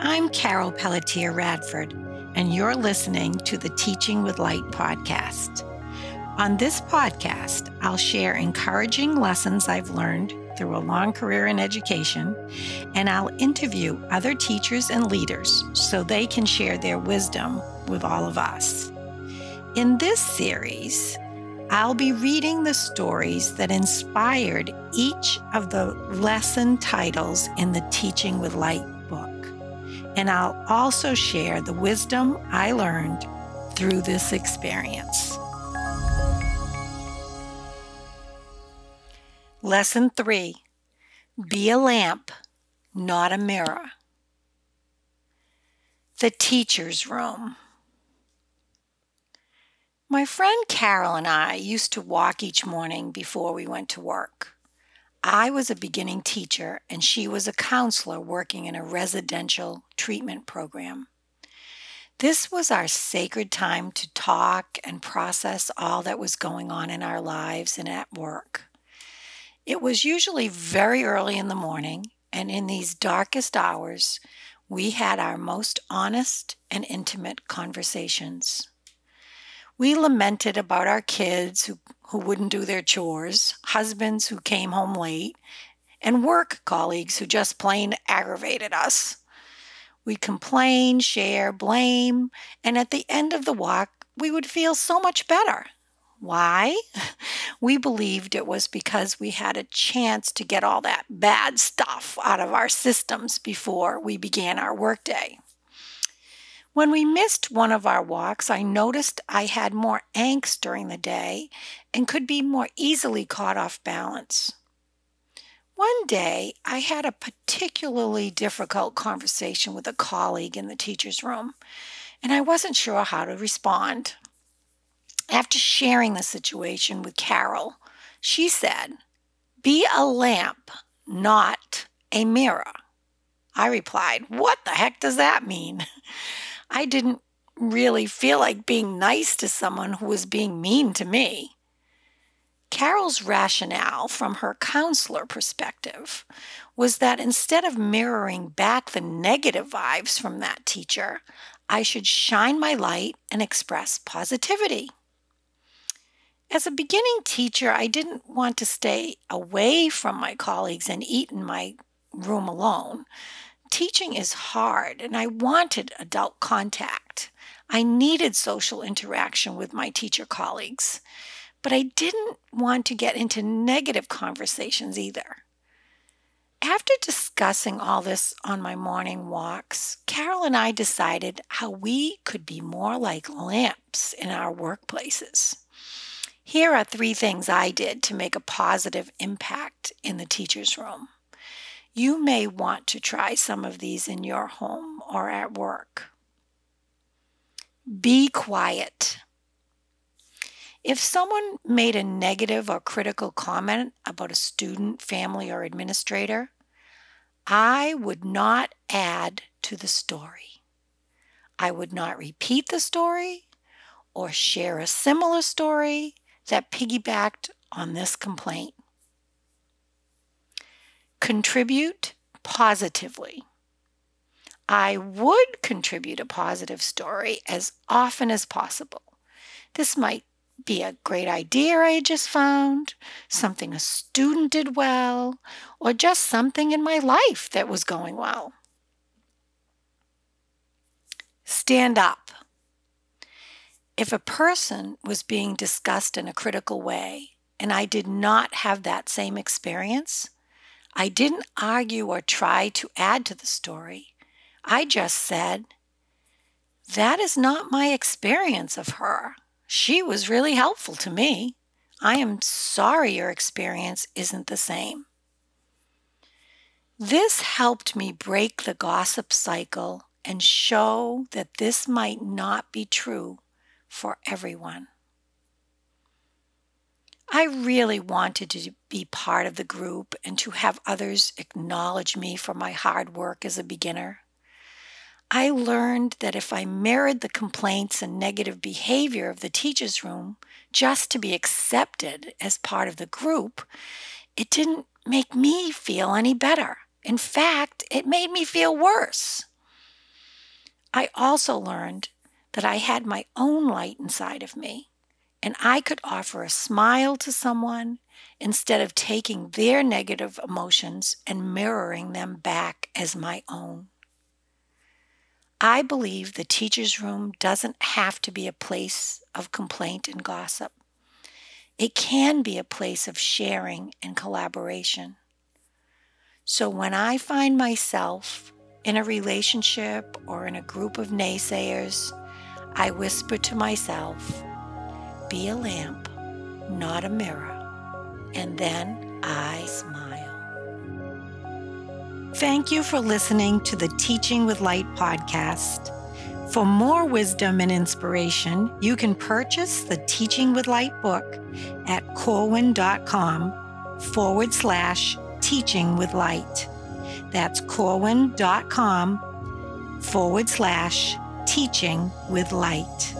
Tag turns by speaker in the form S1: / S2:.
S1: I'm Carol Pelletier Radford, and you're listening to the Teaching with Light podcast. On this podcast, I'll share encouraging lessons I've learned through a long career in education, and I'll interview other teachers and leaders so they can share their wisdom with all of us. In this series, I'll be reading the stories that inspired each of the lesson titles in the Teaching with Light and I'll also share the wisdom I learned through this experience. Lesson 3 Be a lamp, not a mirror. The teacher's room. My friend Carol and I used to walk each morning before we went to work. I was a beginning teacher and she was a counselor working in a residential treatment program. This was our sacred time to talk and process all that was going on in our lives and at work. It was usually very early in the morning, and in these darkest hours, we had our most honest and intimate conversations. We lamented about our kids who, who wouldn't do their chores, husbands who came home late, and work colleagues who just plain aggravated us. We complain, share, blame, and at the end of the walk, we would feel so much better. Why? We believed it was because we had a chance to get all that bad stuff out of our systems before we began our workday. When we missed one of our walks, I noticed I had more angst during the day and could be more easily caught off balance. One day, I had a particularly difficult conversation with a colleague in the teacher's room, and I wasn't sure how to respond. After sharing the situation with Carol, she said, Be a lamp, not a mirror. I replied, What the heck does that mean? I didn't really feel like being nice to someone who was being mean to me. Carol's rationale from her counselor perspective was that instead of mirroring back the negative vibes from that teacher, I should shine my light and express positivity. As a beginning teacher, I didn't want to stay away from my colleagues and eat in my room alone teaching is hard and I wanted adult contact. I needed social interaction with my teacher colleagues, but I didn't want to get into negative conversations either. After discussing all this on my morning walks, Carol and I decided how we could be more like lamps in our workplaces. Here are three things I did to make a positive impact in the teacher's room. You may want to try some of these in your home or at work. Be quiet. If someone made a negative or critical comment about a student, family, or administrator, I would not add to the story. I would not repeat the story or share a similar story that piggybacked on this complaint. Contribute positively. I would contribute a positive story as often as possible. This might be a great idea I just found, something a student did well, or just something in my life that was going well. Stand up. If a person was being discussed in a critical way and I did not have that same experience, I didn't argue or try to add to the story. I just said, That is not my experience of her. She was really helpful to me. I am sorry your experience isn't the same. This helped me break the gossip cycle and show that this might not be true for everyone. I really wanted to be part of the group and to have others acknowledge me for my hard work as a beginner. I learned that if I mirrored the complaints and negative behavior of the teacher's room just to be accepted as part of the group, it didn't make me feel any better. In fact, it made me feel worse. I also learned that I had my own light inside of me, and I could offer a smile to someone instead of taking their negative emotions and mirroring them back as my own. I believe the teacher's room doesn't have to be a place of complaint and gossip. It can be a place of sharing and collaboration. So when I find myself in a relationship or in a group of naysayers, I whisper to myself, be a lamp, not a mirror. And then I smile. Thank you for listening to the Teaching with Light podcast. For more wisdom and inspiration, you can purchase the Teaching with Light book at corwin.com forward slash teaching with light. That's corwin.com forward slash teaching with light.